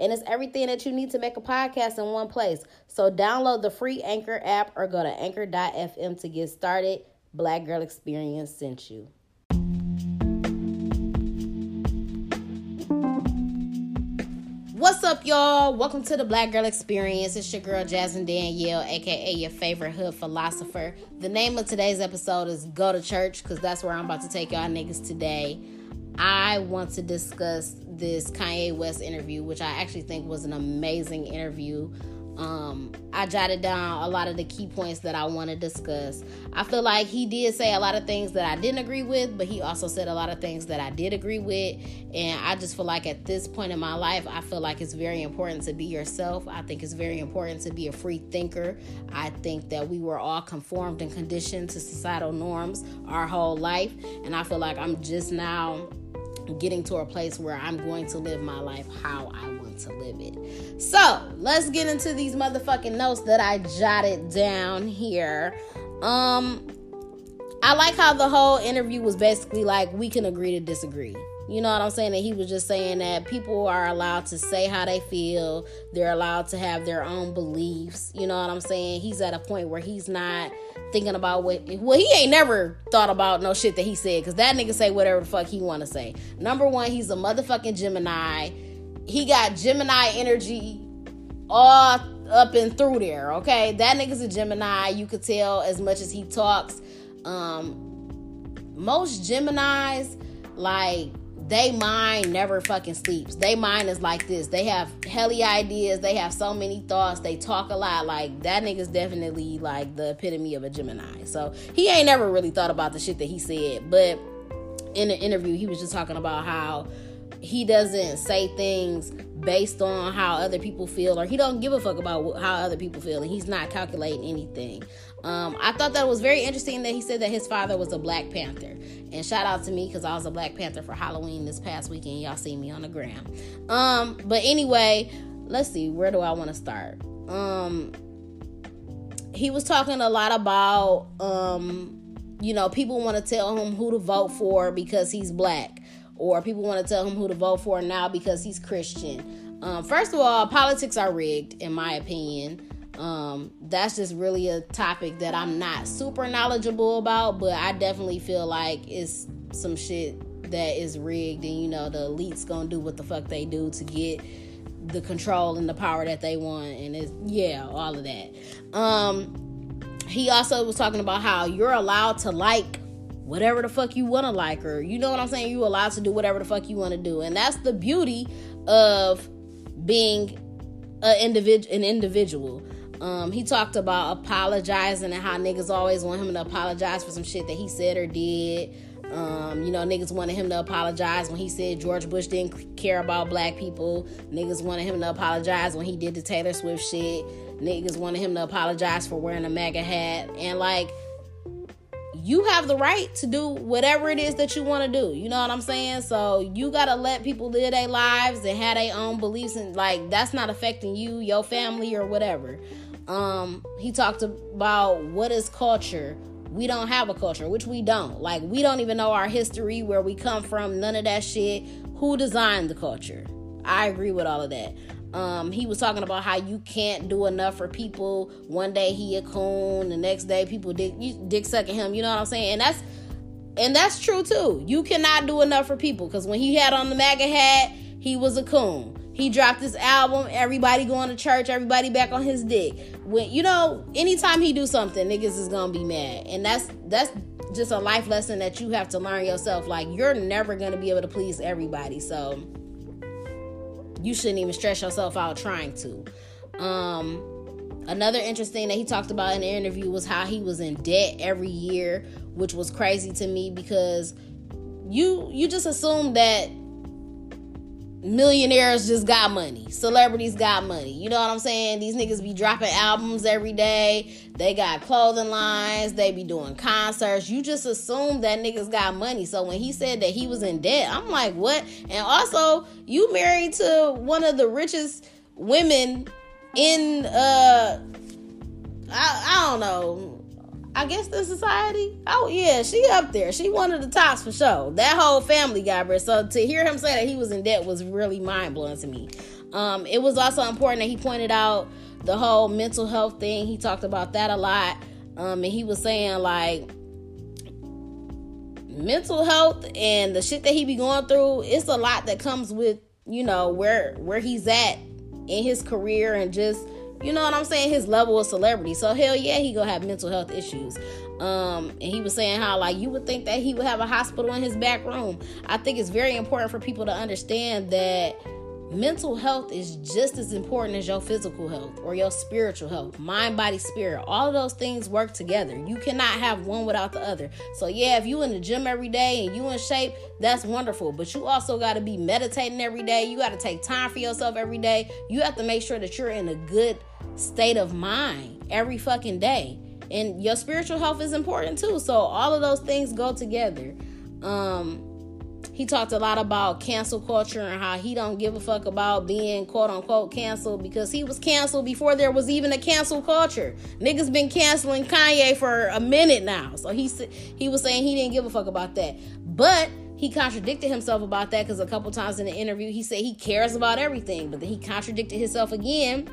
And it's everything that you need to make a podcast in one place. So download the free Anchor app or go to anchor.fm to get started. Black Girl Experience sent you. What's up, y'all? Welcome to the Black Girl Experience. It's your girl Jasmine Danielle, aka your favorite hood philosopher. The name of today's episode is Go to Church, because that's where I'm about to take y'all niggas today. I want to discuss this Kanye West interview, which I actually think was an amazing interview. Um, I jotted down a lot of the key points that I want to discuss. I feel like he did say a lot of things that I didn't agree with, but he also said a lot of things that I did agree with. And I just feel like at this point in my life, I feel like it's very important to be yourself. I think it's very important to be a free thinker. I think that we were all conformed and conditioned to societal norms our whole life. And I feel like I'm just now getting to a place where I'm going to live my life how I want to live it. So let's get into these motherfucking notes that I jotted down here. Um, I like how the whole interview was basically like we can agree to disagree. You know what I'm saying? That he was just saying that people are allowed to say how they feel. They're allowed to have their own beliefs. You know what I'm saying? He's at a point where he's not thinking about what well he ain't never thought about no shit that he said because that nigga say whatever the fuck he want to say number one he's a motherfucking gemini he got gemini energy all up and through there okay that nigga's a gemini you could tell as much as he talks um most geminis like they mind never fucking sleeps. They mind is like this. They have helly ideas. They have so many thoughts. They talk a lot. Like that nigga's definitely like the epitome of a Gemini. So he ain't never really thought about the shit that he said. But in the interview, he was just talking about how he doesn't say things based on how other people feel or he don't give a fuck about how other people feel and he's not calculating anything um, i thought that was very interesting that he said that his father was a black panther. And shout out to me because i was a black panther for halloween this past weekend. Y'all see me on the gram. Um, but anyway let's see where do i want to start? Um, he was talking a lot about um, you know people want to tell him who to vote for because he's black. Or people want to tell him who to vote for now because he's Christian. Um, first of all, politics are rigged, in my opinion. Um, that's just really a topic that I'm not super knowledgeable about, but I definitely feel like it's some shit that is rigged, and you know, the elites gonna do what the fuck they do to get the control and the power that they want, and it's yeah, all of that. Um, he also was talking about how you're allowed to like whatever the fuck you want to like her. You know what I'm saying? You are allowed to do whatever the fuck you want to do. And that's the beauty of being a individual an individual. Um, he talked about apologizing and how niggas always want him to apologize for some shit that he said or did. Um, you know, niggas wanted him to apologize when he said George Bush didn't care about black people. Niggas wanted him to apologize when he did the Taylor Swift shit. Niggas wanted him to apologize for wearing a MAGA hat. And like, you have the right to do whatever it is that you want to do. You know what I'm saying? So you got to let people live their lives and have their own beliefs and like that's not affecting you, your family or whatever. Um he talked about what is culture. We don't have a culture, which we don't. Like we don't even know our history, where we come from, none of that shit. Who designed the culture? I agree with all of that. Um, he was talking about how you can't do enough for people. One day he a coon, the next day people dick dick sucking him. You know what I'm saying? And that's and that's true too. You cannot do enough for people because when he had on the MAGA hat, he was a coon. He dropped this album, everybody going to church, everybody back on his dick. When you know, anytime he do something, niggas is gonna be mad, and that's that's just a life lesson that you have to learn yourself. Like you're never gonna be able to please everybody, so you shouldn't even stress yourself out trying to. Um, another interesting that he talked about in the interview was how he was in debt every year, which was crazy to me because you you just assume that millionaires just got money. Celebrities got money. You know what I'm saying? These niggas be dropping albums every day. They got clothing lines. They be doing concerts. You just assume that niggas got money. So when he said that he was in debt, I'm like, what? And also, you married to one of the richest women in uh I, I don't know I guess the society. Oh yeah, she up there. She one of the tops for sure. That whole family got rich. So to hear him say that he was in debt was really mind blowing to me. Um, it was also important that he pointed out the whole mental health thing. He talked about that a lot. Um, and he was saying like mental health and the shit that he be going through, it's a lot that comes with, you know, where where he's at in his career and just you know what I'm saying, his level of celebrity. So hell yeah, he gonna have mental health issues. Um, and he was saying how like you would think that he would have a hospital in his back room. I think it's very important for people to understand that mental health is just as important as your physical health or your spiritual health mind body spirit. All of those things work together. You cannot have one without the other. So yeah if you in the gym every day and you in shape that's wonderful. But you also got to be meditating every day. You got to take time for yourself every day. You have to make sure that you're in a good state of mind every fucking day. And your spiritual health is important too. So all of those things go together. Um he talked a lot about cancel culture and how he don't give a fuck about being quote unquote canceled because he was canceled before there was even a cancel culture. Niggas been canceling Kanye for a minute now. So he said he was saying he didn't give a fuck about that. But he contradicted himself about that because a couple times in the interview he said he cares about everything, but then he contradicted himself again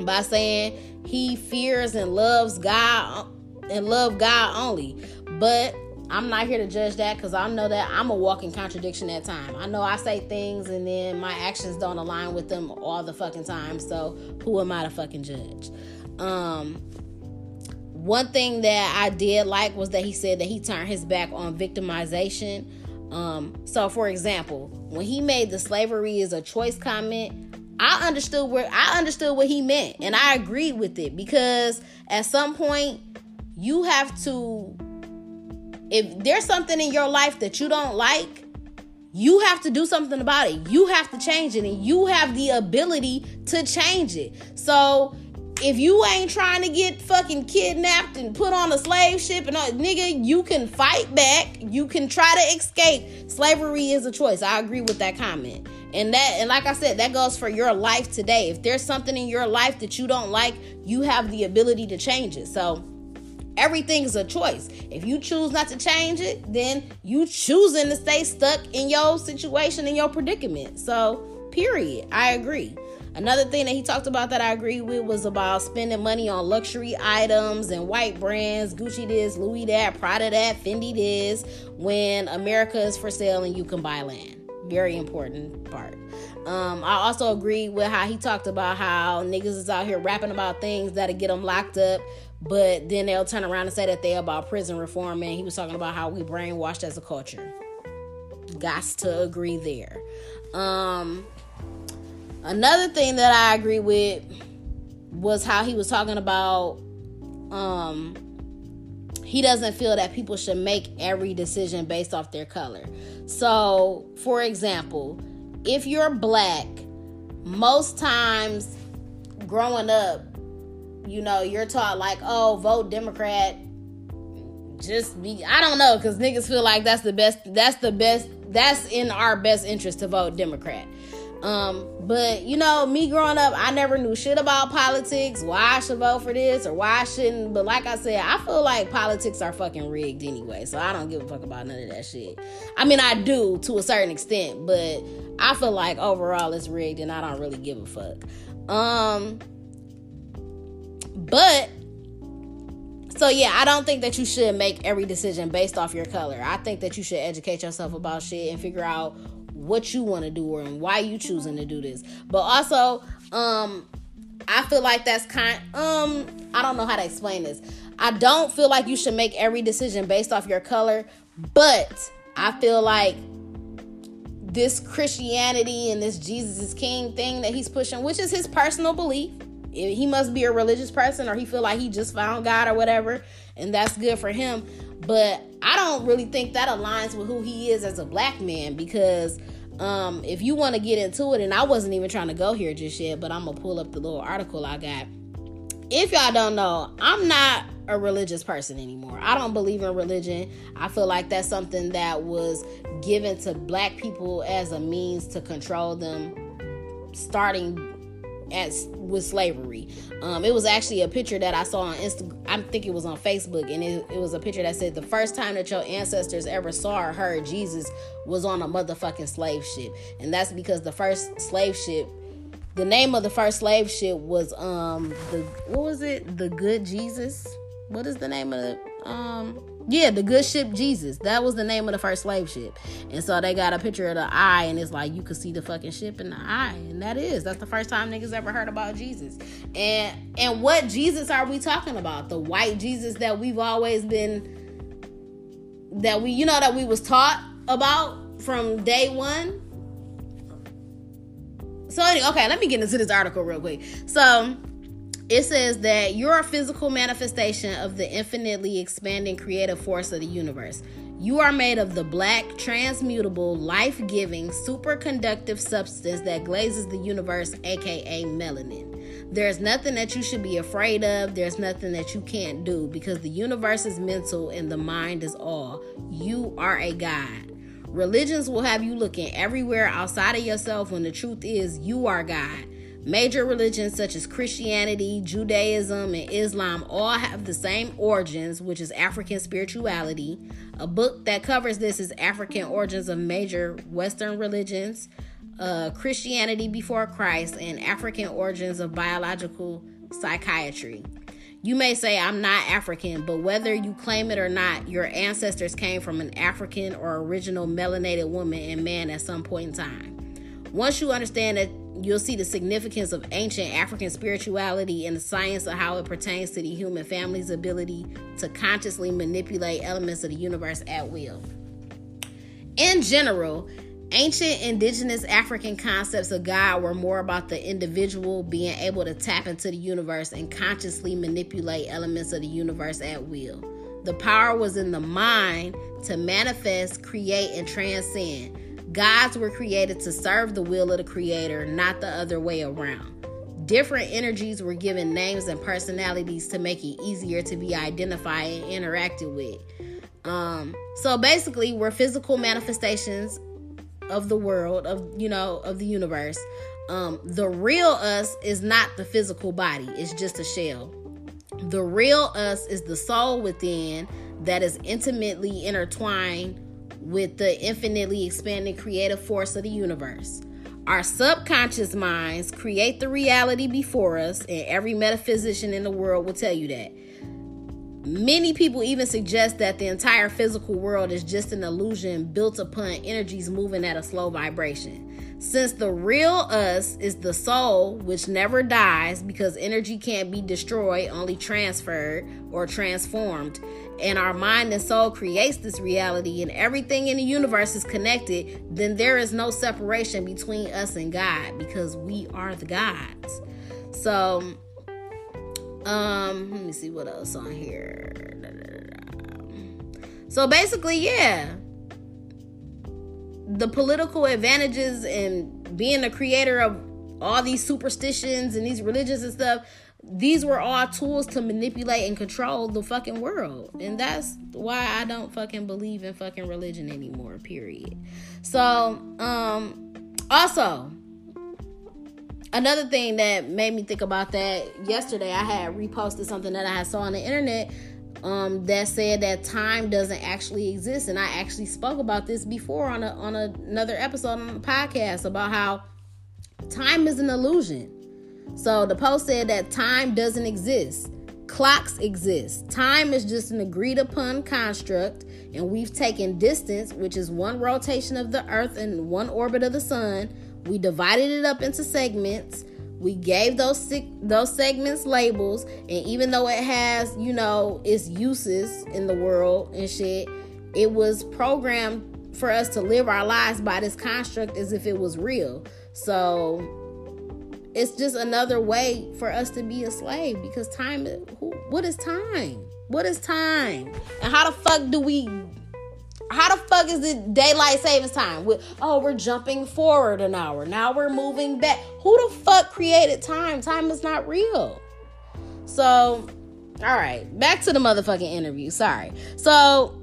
by saying he fears and loves God and love God only. But I'm not here to judge that because I know that I'm a walking contradiction at time. I know I say things and then my actions don't align with them all the fucking time. So who am I to fucking judge? Um, one thing that I did like was that he said that he turned his back on victimization. Um, so for example, when he made the slavery is a choice comment, I understood where I understood what he meant and I agreed with it because at some point you have to if there's something in your life that you don't like, you have to do something about it. You have to change it and you have the ability to change it. So if you ain't trying to get fucking kidnapped and put on a slave ship and all, nigga, you can fight back. You can try to escape. Slavery is a choice. I agree with that comment. And that and like I said, that goes for your life today. If there's something in your life that you don't like, you have the ability to change it. So everything's a choice. If you choose not to change it, then you choosing to stay stuck in your situation in your predicament. So, period. I agree. Another thing that he talked about that I agree with was about spending money on luxury items and white brands, Gucci this, Louis that, Prada that, Fendi this, when America is for sale and you can buy land very important part. Um, I also agree with how he talked about how niggas is out here rapping about things that'll get them locked up, but then they'll turn around and say that they about prison reform. And he was talking about how we brainwashed as a culture. Gots to agree there. Um, another thing that I agree with was how he was talking about um he doesn't feel that people should make every decision based off their color. So, for example, if you're black, most times growing up, you know, you're taught like, oh, vote Democrat. Just be, I don't know, because niggas feel like that's the best, that's the best, that's in our best interest to vote Democrat. Um, but you know, me growing up, I never knew shit about politics, why I should vote for this or why I shouldn't. But like I said, I feel like politics are fucking rigged anyway. So I don't give a fuck about none of that shit. I mean, I do to a certain extent, but I feel like overall it's rigged and I don't really give a fuck. Um, but so yeah, I don't think that you should make every decision based off your color. I think that you should educate yourself about shit and figure out what you want to do or and why you choosing to do this. But also, um, I feel like that's kind um I don't know how to explain this. I don't feel like you should make every decision based off your color, but I feel like this Christianity and this Jesus is King thing that he's pushing, which is his personal belief. He must be a religious person or he feel like he just found God or whatever, and that's good for him. But I don't really think that aligns with who he is as a black man because Um, if you want to get into it, and I wasn't even trying to go here just yet, but I'm gonna pull up the little article I got. If y'all don't know, I'm not a religious person anymore. I don't believe in religion. I feel like that's something that was given to black people as a means to control them starting as with slavery. Um, it was actually a picture that I saw on Instagram. I think it was on Facebook, and it, it, was a picture that said the first time that your ancestors ever saw or heard Jesus was on a motherfucking slave ship, and that's because the first slave ship. The name of the first slave ship was um the what was it? The Good Jesus. What is the name of the um yeah, the good ship Jesus. That was the name of the first slave ship. And so they got a picture of the eye, and it's like you could see the fucking ship in the eye. And that is. That's the first time niggas ever heard about Jesus. And and what Jesus are we talking about? The white Jesus that we've always been that we you know that we was taught about from day one. So okay, let me get into this article real quick. So it says that you're a physical manifestation of the infinitely expanding creative force of the universe. You are made of the black, transmutable, life giving, superconductive substance that glazes the universe, aka melanin. There's nothing that you should be afraid of. There's nothing that you can't do because the universe is mental and the mind is all. You are a God. Religions will have you looking everywhere outside of yourself when the truth is you are God. Major religions such as Christianity, Judaism, and Islam all have the same origins, which is African spirituality. A book that covers this is African Origins of Major Western Religions, uh, Christianity Before Christ, and African Origins of Biological Psychiatry. You may say, I'm not African, but whether you claim it or not, your ancestors came from an African or original melanated woman and man at some point in time. Once you understand that you'll see the significance of ancient African spirituality and the science of how it pertains to the human family's ability to consciously manipulate elements of the universe at will. In general, ancient indigenous African concepts of God were more about the individual being able to tap into the universe and consciously manipulate elements of the universe at will. The power was in the mind to manifest, create, and transcend Gods were created to serve the will of the Creator, not the other way around. Different energies were given names and personalities to make it easier to be identified and interacted with. Um, so basically, we're physical manifestations of the world, of you know, of the universe. Um, the real us is not the physical body, it's just a shell. The real us is the soul within that is intimately intertwined with the infinitely expanding creative force of the universe. Our subconscious minds create the reality before us, and every metaphysician in the world will tell you that. Many people even suggest that the entire physical world is just an illusion built upon energies moving at a slow vibration. Since the real us is the soul, which never dies because energy can't be destroyed, only transferred or transformed, and our mind and soul creates this reality and everything in the universe is connected, then there is no separation between us and God because we are the gods. So, um, let me see what else on here. So basically, yeah. The political advantages and being the creator of all these superstitions and these religions and stuff these were all tools to manipulate and control the fucking world. And that's why I don't fucking believe in fucking religion anymore, period. So, um also another thing that made me think about that yesterday, I had reposted something that I saw on the internet um, that said that time doesn't actually exist, and I actually spoke about this before on a, on a, another episode on the podcast about how time is an illusion. So the post said that time doesn't exist. Clocks exist. Time is just an agreed upon construct, and we've taken distance, which is one rotation of the earth and one orbit of the sun. We divided it up into segments. We gave those those segments labels, and even though it has, you know, its uses in the world and shit, it was programmed for us to live our lives by this construct as if it was real. So it's just another way for us to be a slave because time who, what is time what is time and how the fuck do we how the fuck is it daylight savings time? With oh, we're jumping forward an hour. Now we're moving back. Who the fuck created time? Time is not real. So, all right, back to the motherfucking interview. Sorry. So,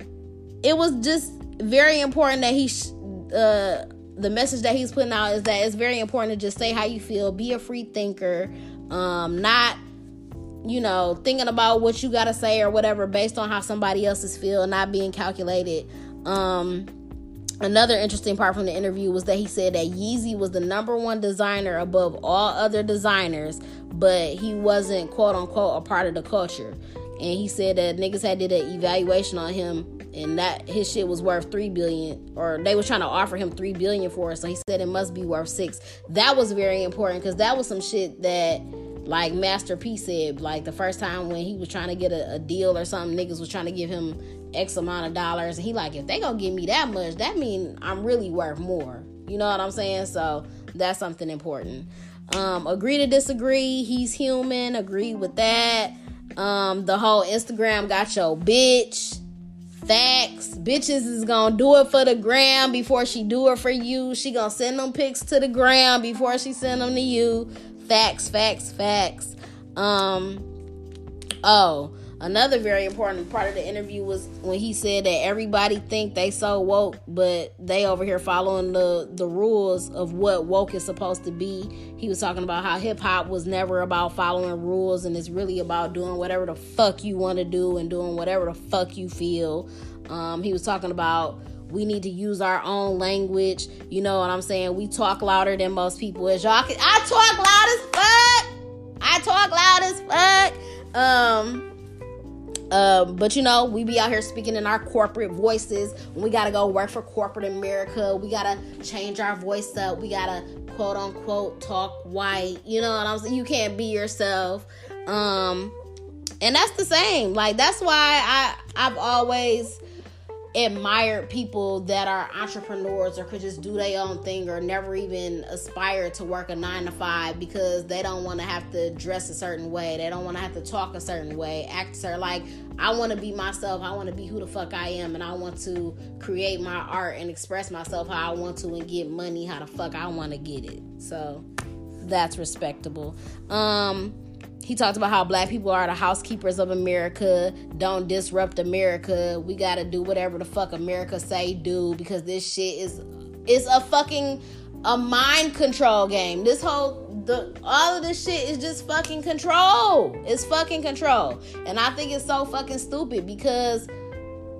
it was just very important that he sh- uh the message that he's putting out is that it's very important to just say how you feel, be a free thinker, um, not you know, thinking about what you gotta say or whatever based on how somebody else's feel, not being calculated. Um, another interesting part from the interview was that he said that Yeezy was the number one designer above all other designers, but he wasn't quote unquote a part of the culture. And he said that niggas had did an evaluation on him and that his shit was worth three billion or they were trying to offer him three billion for it so he said it must be worth six that was very important because that was some shit that like master p said like the first time when he was trying to get a, a, deal or something niggas was trying to give him x amount of dollars and he like if they gonna give me that much that mean i'm really worth more. You know what i'm saying? So that's something important. Um agree to disagree. He's human. Agree with that. Um the whole instagram got your bitch. Facts. Bitches is gonna do it for the gram before she do it for you. She gonna send them pics to the gram before she send them to you. Facts, facts, facts. Um. Oh, another very important part of the interview was when he said that everybody think they so woke, but they over here following the the rules of what woke is supposed to be. He was talking about how hip hop was never about following rules and it's really about doing whatever the fuck you want to do and doing whatever the fuck you feel. Um, he was talking about we need to use our own language. You know what I'm saying? We talk louder than most people. As y'all can, I talk loud as fuck. I talk loud as fuck. Um, um, but you know, we be out here speaking in our corporate voices. We gotta go work for corporate America, we gotta change our voice up. We gotta quote unquote talk white. You know what I'm saying? You can't be yourself. Um, and that's the same. Like that's why I I've always admired people that are entrepreneurs or could just do their own thing or never even aspire to work a nine to five because they don't want to have to dress a certain way. They don't want to have to talk a certain way, act certain. Like, I want to be myself. I want to be who the fuck I am. And I want to create my art and express myself how I want to and get money how the fuck I want to get it. So that's respectable. Um, he talked about how black people are the housekeepers of America. Don't disrupt America. We gotta do whatever the fuck America say do because this shit is is a fucking a mind control game. This whole the all of this shit is just fucking control. It's fucking control. And I think it's so fucking stupid because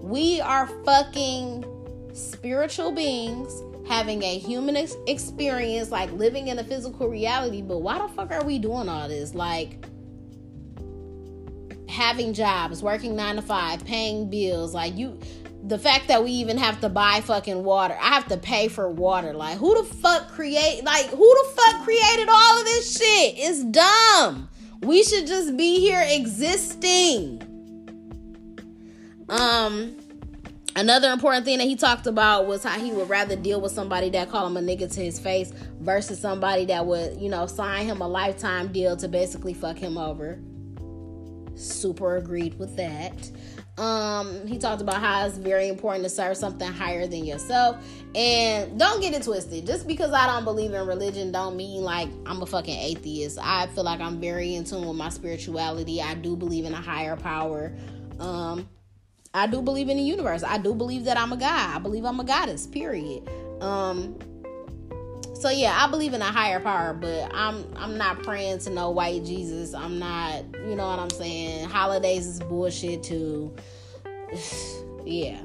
we are fucking spiritual beings having a human ex- experience like living in a physical reality, but why the fuck are we doing all this? Like having jobs, working nine to five, paying bills. Like you, the fact that we even have to buy fucking water, I have to pay for water. Like who the fuck create? Like who the fuck created all of this shit? It's dumb. We should just be here existing. Um. Another important thing that he talked about was how he would rather deal with somebody that call him a nigga to his face versus somebody that would, you know, sign him a lifetime deal to basically fuck him over super agreed with that. Um, he talked about how it's very important to serve something higher than yourself. And don't get it twisted. Just because I don't believe in religion don't mean like I'm a fucking atheist. I feel like I'm very in tune with my spirituality. I do believe in a higher power. Um, I do believe in the universe. I do believe that I'm a god. I believe I'm a goddess, period. Um, so yeah, I believe in a higher power, but I'm I'm not praying to no white Jesus. I'm not, you know what I'm saying? Holidays is bullshit too. yeah.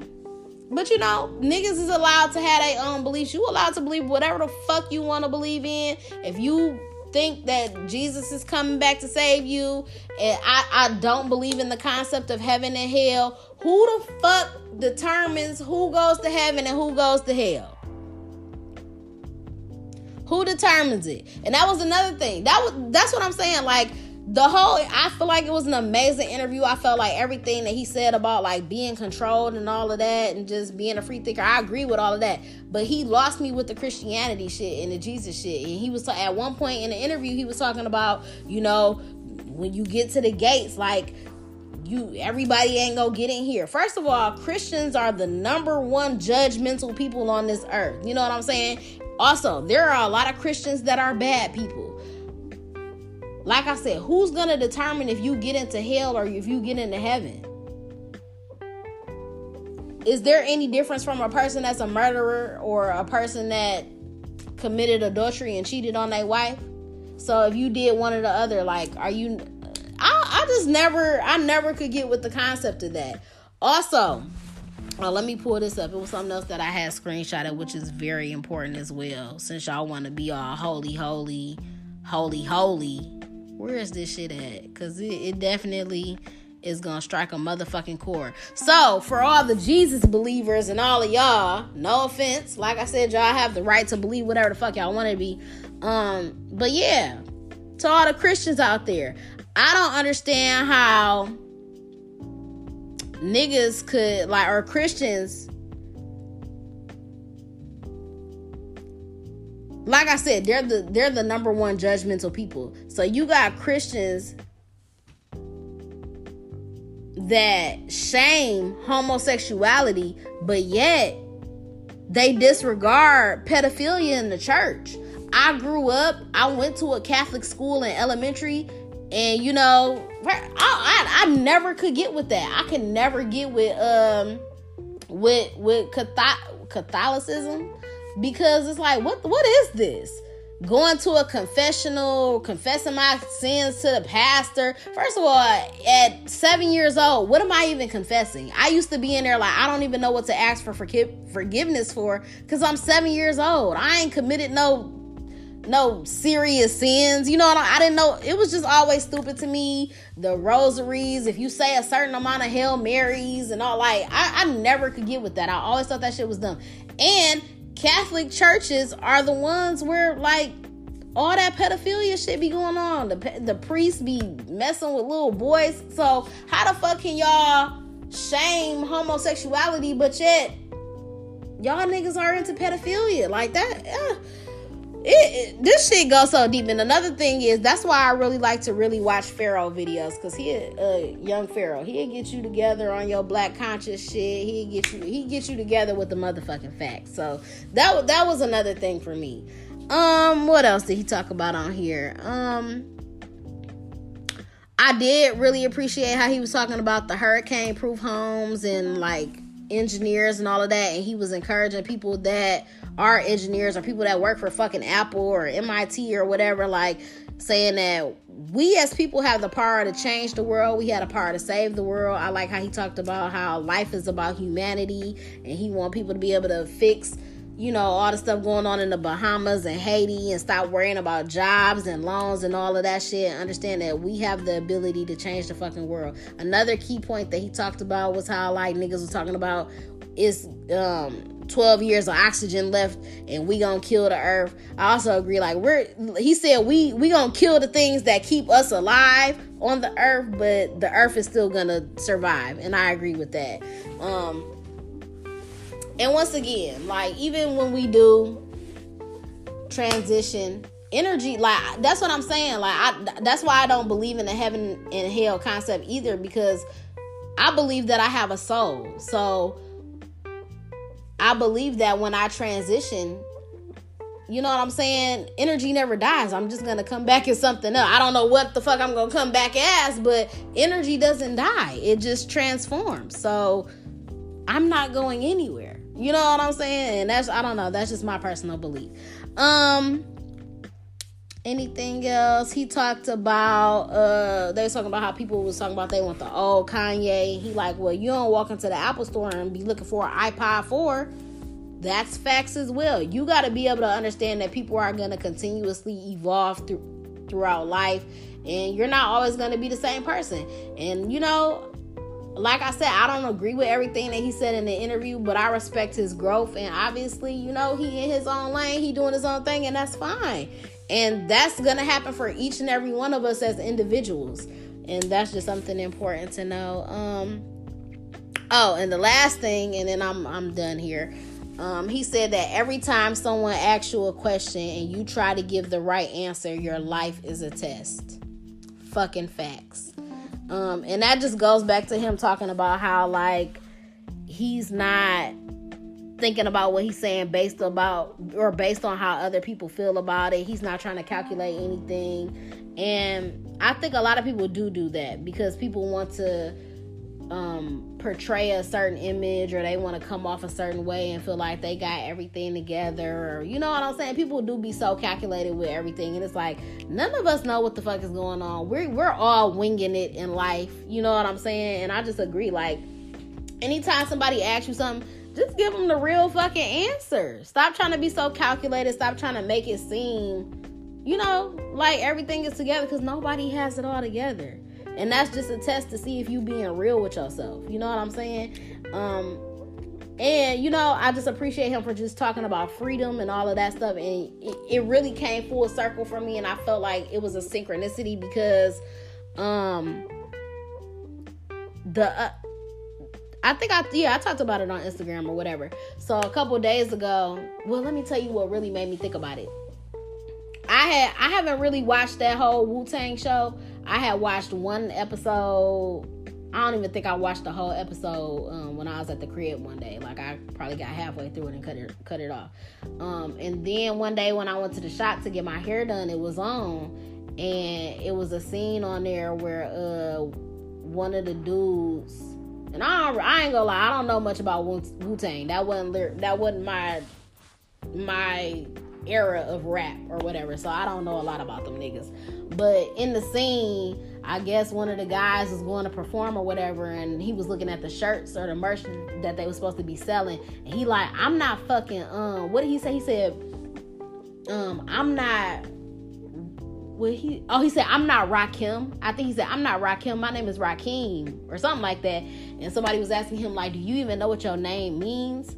But you know, niggas is allowed to have their own beliefs. You allowed to believe whatever the fuck you want to believe in. If you think that Jesus is coming back to save you, and I, I don't believe in the concept of heaven and hell, who the fuck determines who goes to heaven and who goes to hell? Who determines it? And that was another thing. That was that's what I'm saying. Like the whole I feel like it was an amazing interview. I felt like everything that he said about like being controlled and all of that and just being a free thinker, I agree with all of that. But he lost me with the Christianity shit and the Jesus shit. And he was t- at one point in the interview he was talking about, you know, when you get to the gates like you everybody ain't gonna get in here. First of all, Christians are the number one judgmental people on this earth. You know what I'm saying? Also, there are a lot of Christians that are bad people. Like I said, who's gonna determine if you get into hell or if you get into heaven? Is there any difference from a person that's a murderer or a person that committed adultery and cheated on their wife? So if you did one or the other, like, are you I, I just never I never could get with the concept of that. Also, let me pull this up. It was something else that I had screenshotted, which is very important as well. Since y'all want to be all holy, holy, holy, holy, where is this shit at? Because it, it definitely is gonna strike a motherfucking chord. So, for all the Jesus believers and all of y'all, no offense, like I said, y'all have the right to believe whatever the fuck y'all want to be. Um, but yeah, to all the Christians out there, I don't understand how niggas could like or Christians like I said, they're the they're the number one judgmental people. So you got Christians that shame homosexuality, but yet they disregard pedophilia in the church. I grew up, I went to a Catholic school in elementary, and you know, I, I, I never could get with that. I can never get with um with with Catholicism because it's like what what is this? Going to a confessional, confessing my sins to the pastor. First of all, at seven years old, what am I even confessing? I used to be in there like I don't even know what to ask for forgiveness for because I'm seven years old. I ain't committed no no serious sins. You know, I, I didn't know. It was just always stupid to me. The rosaries, if you say a certain amount of Hail Marys and all, like, I, I never could get with that. I always thought that shit was dumb. And Catholic churches are the ones where, like, all that pedophilia shit be going on. The, the priests be messing with little boys. So, how the fuck can y'all shame homosexuality, but yet y'all niggas are into pedophilia? Like that? It, this shit goes so deep. And another thing is that's why I really like to really watch Pharaoh videos because he a young Pharaoh. He'll get you together on your black conscious shit. He'll get you he get you together with the motherfucking facts. So that that was another thing for me. Um, what else did he talk about on here? Um, I did really appreciate how he was talking about the hurricane proof homes and like engineers and all of that, and he was encouraging people that are engineers or people that work for fucking Apple or MIT or whatever, like saying that we as people have the power to change the world. We had a power to save the world. I like how he talked about how life is about humanity and he want people to be able to fix, you know, all the stuff going on in the Bahamas and Haiti and stop worrying about jobs and loans and all of that shit. Understand that we have the ability to change the fucking world. Another key point that he talked about was how like niggas was talking about is um 12 years of oxygen left and we gonna kill the earth. I also agree like we're he said we we gonna kill the things that keep us alive on the earth but the earth is still gonna survive and i agree with that. Um and once again like even when we do transition energy like that's what i'm saying like I, that's why i don't believe in the heaven and hell concept either because i believe that i have a soul. So I believe that when I transition, you know what I'm saying? Energy never dies. I'm just gonna come back as something else. I don't know what the fuck I'm gonna come back as, but energy doesn't die. It just transforms. So I'm not going anywhere. You know what I'm saying? And that's I don't know. That's just my personal belief. Um anything else he talked about uh they was talking about how people was talking about they want the old kanye he like well you don't walk into the apple store and be looking for an ipod 4 that's facts as well you got to be able to understand that people are going to continuously evolve through throughout life and you're not always going to be the same person and you know like I said, I don't agree with everything that he said in the interview, but I respect his growth. And obviously, you know, he in his own lane, he doing his own thing, and that's fine. And that's going to happen for each and every one of us as individuals. And that's just something important to know. Um, oh, and the last thing, and then I'm, I'm done here. Um, he said that every time someone asks you a question and you try to give the right answer, your life is a test. Fucking facts. Um, and that just goes back to him talking about how like he's not thinking about what he's saying based about or based on how other people feel about it. He's not trying to calculate anything. And I think a lot of people do do that because people want to um, portray a certain image or they want to come off a certain way and feel like they got everything together or you know what I'm saying people do be so calculated with everything and it's like none of us know what the fuck is going on we're we're all winging it in life you know what I'm saying and I just agree like anytime somebody asks you something just give them the real fucking answer. Stop trying to be so calculated. Stop trying to make it seem you know like everything is together because nobody has it all together. And that's just a test to see if you being real with yourself. You know what i'm saying? Um and you know i just appreciate him for just talking about freedom and all of that stuff. And it, it really came full circle for me and i felt like it was a synchronicity because um the uh, I think I yeah I talked about it on Instagram or whatever. So a couple days ago, well let me tell you what really made me think about it. I had I haven't really watched that whole Wu Tang show. I had watched one episode. I don't even think I watched the whole episode um, when I was at the crib one day. Like I probably got halfway through it and cut it cut it off. Um, and then one day when I went to the shop to get my hair done, it was on, and it was a scene on there where uh, one of the dudes. And I, I ain't gonna lie, I don't know much about Wu Tang. That wasn't that wasn't my my era of rap or whatever. So I don't know a lot about them niggas. But in the scene, I guess one of the guys was going to perform or whatever, and he was looking at the shirts or the merch that they were supposed to be selling. And he like, I'm not fucking um what did he say? He said, um, I'm not what he oh he said I'm not Rakim. I think he said I'm not Rakim. My name is Rakim or something like that. And somebody was asking him like, do you even know what your name means?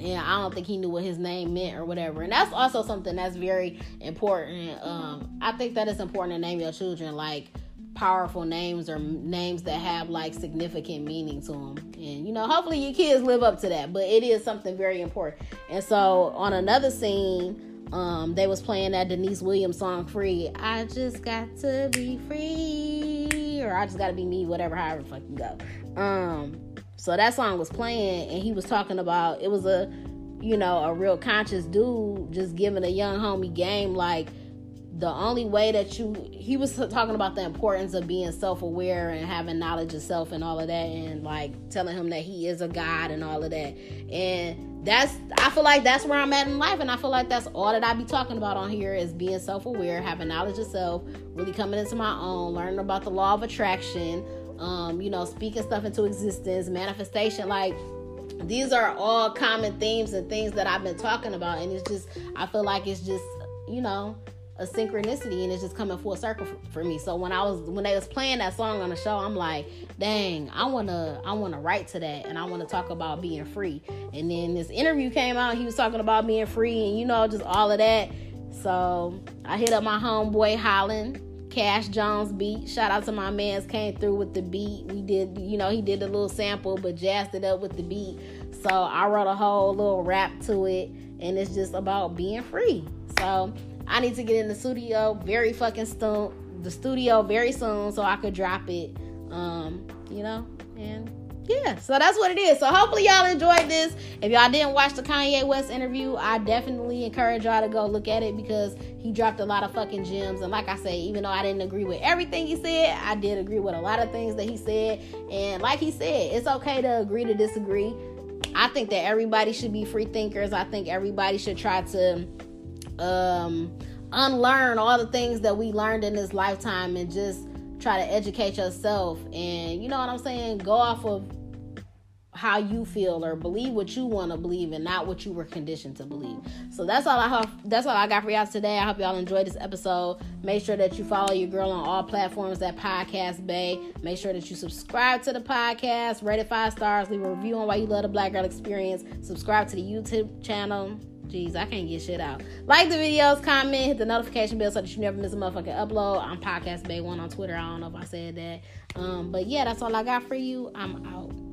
and I don't think he knew what his name meant or whatever. And that's also something that's very important. Um, I think that it's important to name your children like powerful names or names that have like significant meaning to them. And you know, hopefully your kids live up to that. But it is something very important. And so on another scene. Um, they was playing that Deniece Williams song "Free." I just got to be free, or I just got to be me, whatever, however fuck you go. Um, so that song was playing, and he was talking about it was a, you know, a real conscious dude just giving a young homie game like the only way that you he was talking about the importance of being self-aware and having knowledge of self and all of that and like telling him that he is a god and all of that and that's i feel like that's where i'm at in life and i feel like that's all that i be talking about on here is being self-aware having knowledge of self really coming into my own learning about the law of attraction um, you know, speaking stuff into existence, manifestation, like these are all common themes and things that I've been talking about. And it's just, I feel like it's just, you know, a synchronicity and it's just coming full circle for, for, me. So when I was when they was playing that song on the show, I'm like, dang, I wanna I wanna write to that and I wanna talk about being free. And then this interview came out, he was talking about being free and you know, just all of that. So I hit up my homeboy Holland Cash Jones beat. Shout out to my man's came through with the beat. We did, you know, he did a little sample, but jazzed it up with the beat. So I wrote a whole little rap to it, and it's just about being free. So I need to get in the studio very fucking soon. The studio very soon, so I could drop it. Um, you know, and yeah, so that's what it is. So hopefully y'all enjoyed this. If y'all didn't watch the Kanye West interview, I definitely encourage y'all to go look at it because he dropped a lot of fucking gems. And like I say, even though I didn't agree with everything he said, I did agree with a lot of things that he said. And like he said, it's okay to agree to disagree. I think that everybody should be free thinkers. I think everybody should try to um unlearn all the things that we learned in this lifetime and just try to educate yourself and you know what I'm saying go off of how you feel or believe what you want to believe and not what you were conditioned to believe. So that's all I hope that's all I got for y'all today. I hope y'all enjoyed this episode. Make sure that you follow your girl on all platforms that podcast bay. Make sure that you subscribe to the podcast, rate it five stars, leave a review on why you love the black girl experience, subscribe to the YouTube channel. Jeez, I can't get shit out. Like the videos, comment, hit the notification bell so that you never miss a motherfucking upload. I'm Podcast Bay One on Twitter. I don't know if I said that. Um, but yeah, that's all I got for you. I'm out.